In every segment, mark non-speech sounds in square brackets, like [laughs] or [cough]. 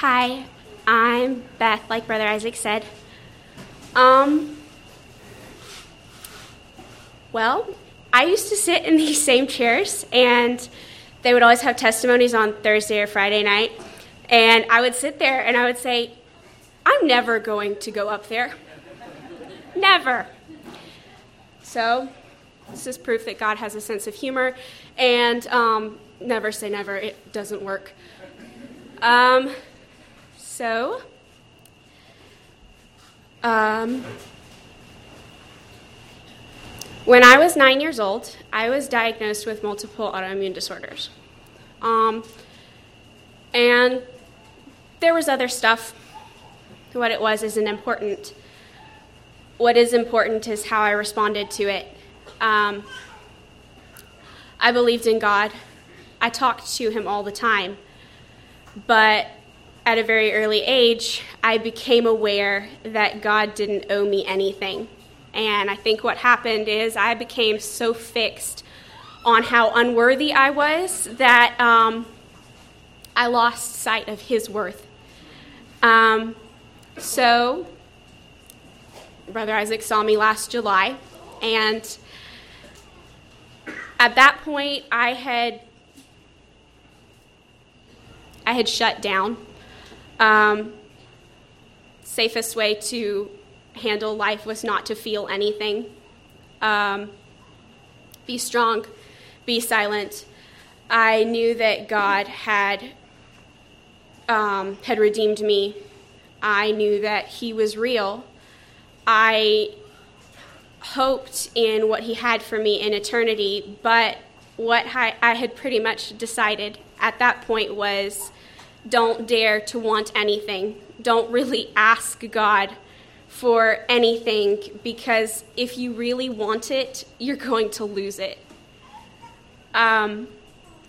Hi, I'm Beth, like Brother Isaac said. Um, well, I used to sit in [laughs] these same chairs, and they would always have testimonies on Thursday or Friday night. And I would sit there and I would say, I'm never going to go up there. [laughs] never. So, this is proof that God has a sense of humor, and um, never say never, it doesn't work. Um, so, um, when I was nine years old, I was diagnosed with multiple autoimmune disorders. Um, and there was other stuff. What it was isn't important. What is important is how I responded to it. Um, I believed in God. I talked to Him all the time. But at a very early age, I became aware that God didn't owe me anything. And I think what happened is I became so fixed on how unworthy I was that um, I lost sight of His worth. Um, so, Brother Isaac saw me last July, and at that point, I had I had shut down. Um, safest way to handle life was not to feel anything. Um, be strong, be silent. I knew that God had um, had redeemed me. I knew that He was real. I hoped in what He had for me in eternity, but what I, I had pretty much decided at that point was don't dare to want anything. Don't really ask God for anything because if you really want it, you're going to lose it. Um,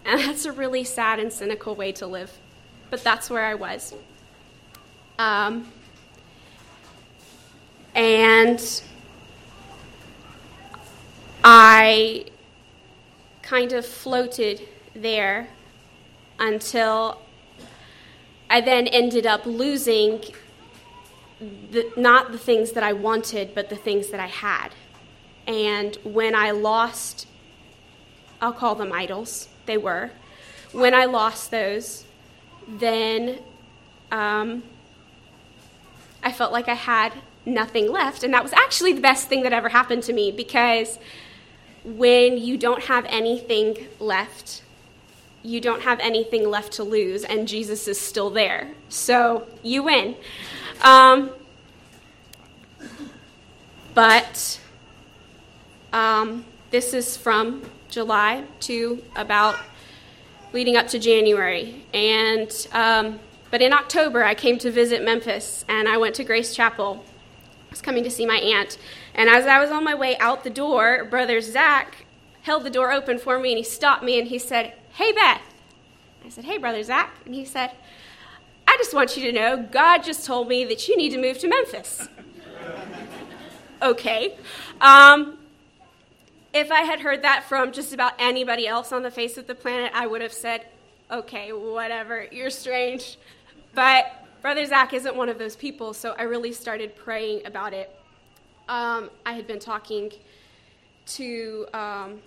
and [laughs] that's a really sad and cynical way to live. But that's where I was. Um, and I kind of floated there until I then ended up losing the, not the things that I wanted, but the things that I had. And when I lost, I'll call them idols, they were. When I lost those, then um, I felt like I had nothing left. And that was actually the best thing that ever happened to me because when you don't have anything left, you don't have anything left to lose, and Jesus is still there. So you win. Um, but um, this is from July to about leading up to January. And um, but in October, I came to visit Memphis, and I went to Grace Chapel. I was coming to see my aunt, and as I was on my way out the door, Brother Zach held the door open for me, and he stopped me, and he said, "Hey, Beth." I said, "Hey, Brother Zach," and he said, "I just want you to know, God just told me that you need to move to Memphis." okay. Um, if I had heard that from just about anybody else on the face of the planet, I would have said, okay, whatever, you're strange. But Brother Zach isn't one of those people, so I really started praying about it. Um, I had been talking to um,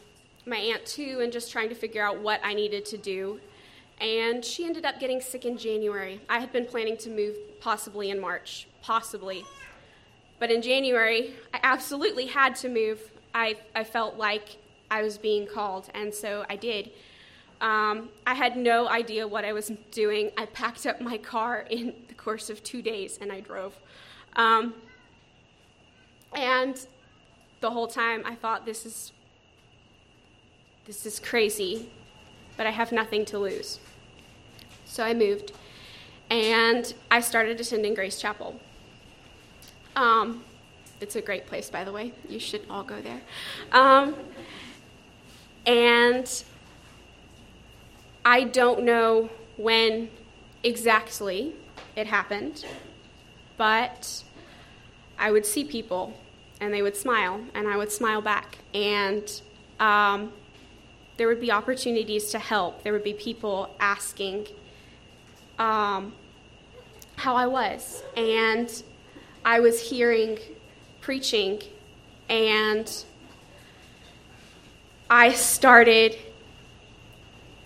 my aunt too and just trying to figure out what I needed to do. And she ended up getting sick in January. I had been planning to move possibly in March, possibly. But in January, I absolutely had to move. I, I felt like I was being called, and so I did. Um, I had no idea what I was doing. I packed up my car in the course of two days and I drove. Um, and the whole time I thought, this is, this is crazy, but I have nothing to lose. So I moved and I started attending Grace Chapel. Um, it's a great place, by the way. You should all go there. Um, and I don't know when exactly it happened, but I would see people and they would smile, and I would smile back. And um, there would be opportunities to help, there would be people asking. Um, how I was. And I was hearing preaching, and I started.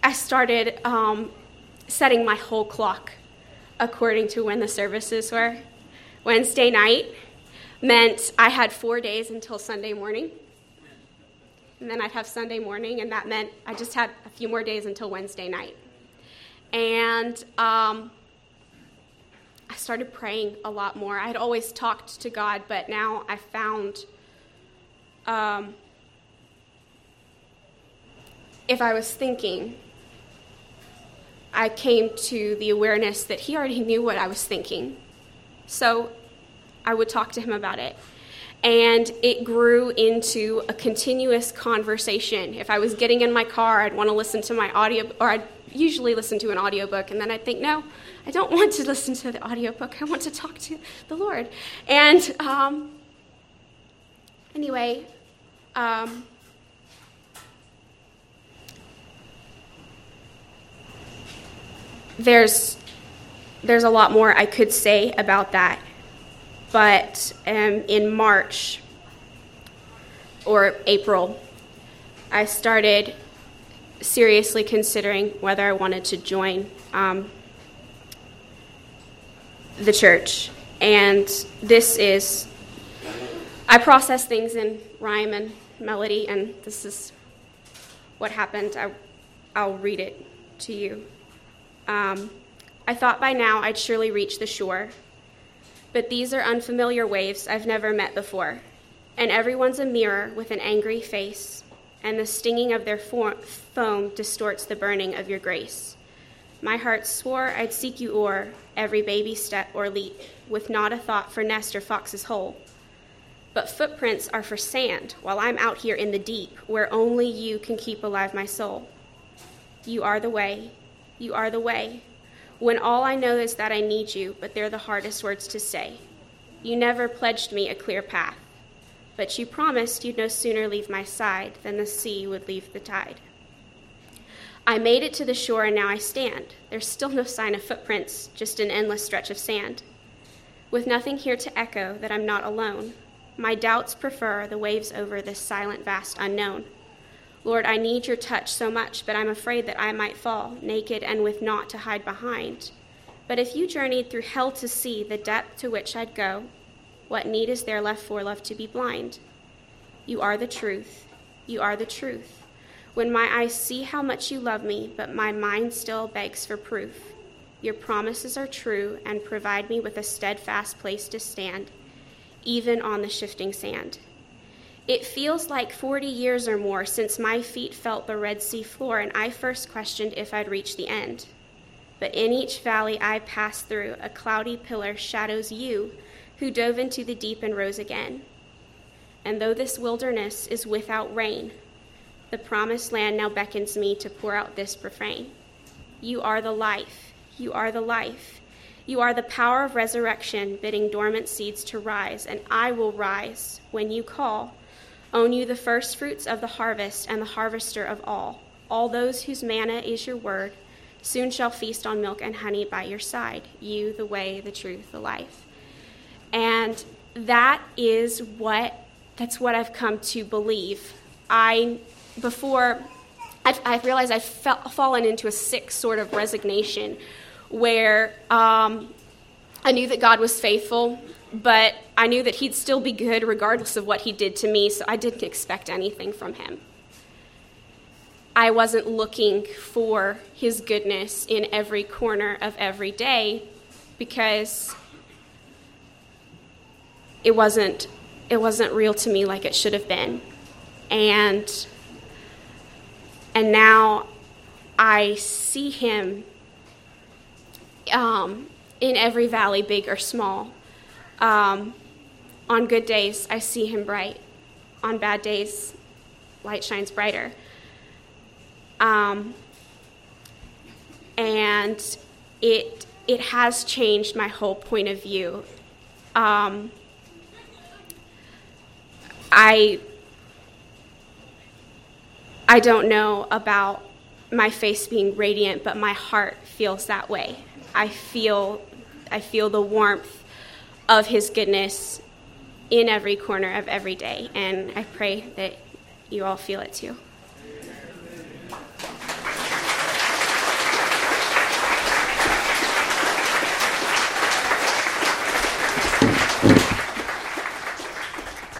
I started um, setting my whole clock according to when the services were. Wednesday night meant I had four days until Sunday morning. And then I'd have Sunday morning, and that meant I just had a few more days until Wednesday night. And um, I started praying a lot more. I had always talked to God, but now I found um, if I was thinking, I came to the awareness that He already knew what I was thinking. So I would talk to Him about it. And it grew into a continuous conversation. If I was getting in my car, I'd want to listen to my audio, or I'd usually listen to an audiobook, and then I'd think, no, I don't want to [laughs] listen to the audiobook. I want to talk to the Lord. And um, anyway, um, there's there's a lot more I could say about that, but um, in March or April, I started seriously considering whether I wanted to join um, the church. And this is, I process things in rhyme and melody, and this is what happened. I, I'll read it to you. Um, I thought by now I'd surely reach the shore, but these are unfamiliar waves I've never met before, and everyone's a mirror with an angry face, and the stinging of their foam distorts the burning of your grace. My heart swore I'd seek you o'er every baby step or leap, with not a thought for nest or fox's hole. But footprints are for sand, while I'm out here in the deep, where only you can keep alive my soul. You are the way, you are the way, when all I know is that I need you, but they're the hardest words to say. You never pledged me a clear path, but you promised you'd no sooner leave my side than the sea would leave the tide. I made it to the shore and now I stand. There's still no sign of footprints, just an endless stretch of sand. With nothing here to echo that I'm not alone, my doubts prefer the waves over this silent, vast unknown. Lord, I need your touch so much, but I'm afraid that I might fall, naked and with naught to hide behind. But if you journeyed through hell to see the depth to which I'd go, what need is there left for love to be blind? You are the truth. You are the truth. When my eyes see how much you love me, but my mind still begs for proof, your promises are true and provide me with a steadfast place to stand, even on the shifting sand. It feels like 40 years or more since my feet felt the Red Sea floor and I first questioned if I'd reach the end. But in each valley I pass through, a cloudy pillar shadows you, who dove into the deep and rose again. And though this wilderness is without rain, the promised land now beckons me to pour out this refrain. You are the life, you are the life. You are the power of resurrection, bidding dormant seeds to rise, and I will rise when you call own you the first fruits of the harvest and the harvester of all. All those whose manna is your word soon shall feast on milk and honey by your side. You, the way, the truth, the life. And that is what that's what I've come to believe. I before I've, I've realized I've fallen into a sick sort of resignation where um, I knew that God was faithful but I knew that he'd still be good regardless of what he did to me, so I didn't expect anything from him. I wasn't looking for his goodness in every corner of every day because it wasn't it wasn't real to me like it should have been. And and now I see him um, in every valley, big or small. Um, on good days, I see him bright. On bad days, light shines brighter. Um, and it it has changed my whole point of view. Um, I I don't know about my face being radiant, but my heart feels that way. I feel I feel the warmth of His goodness in every corner of every day. And I pray that you all feel it too.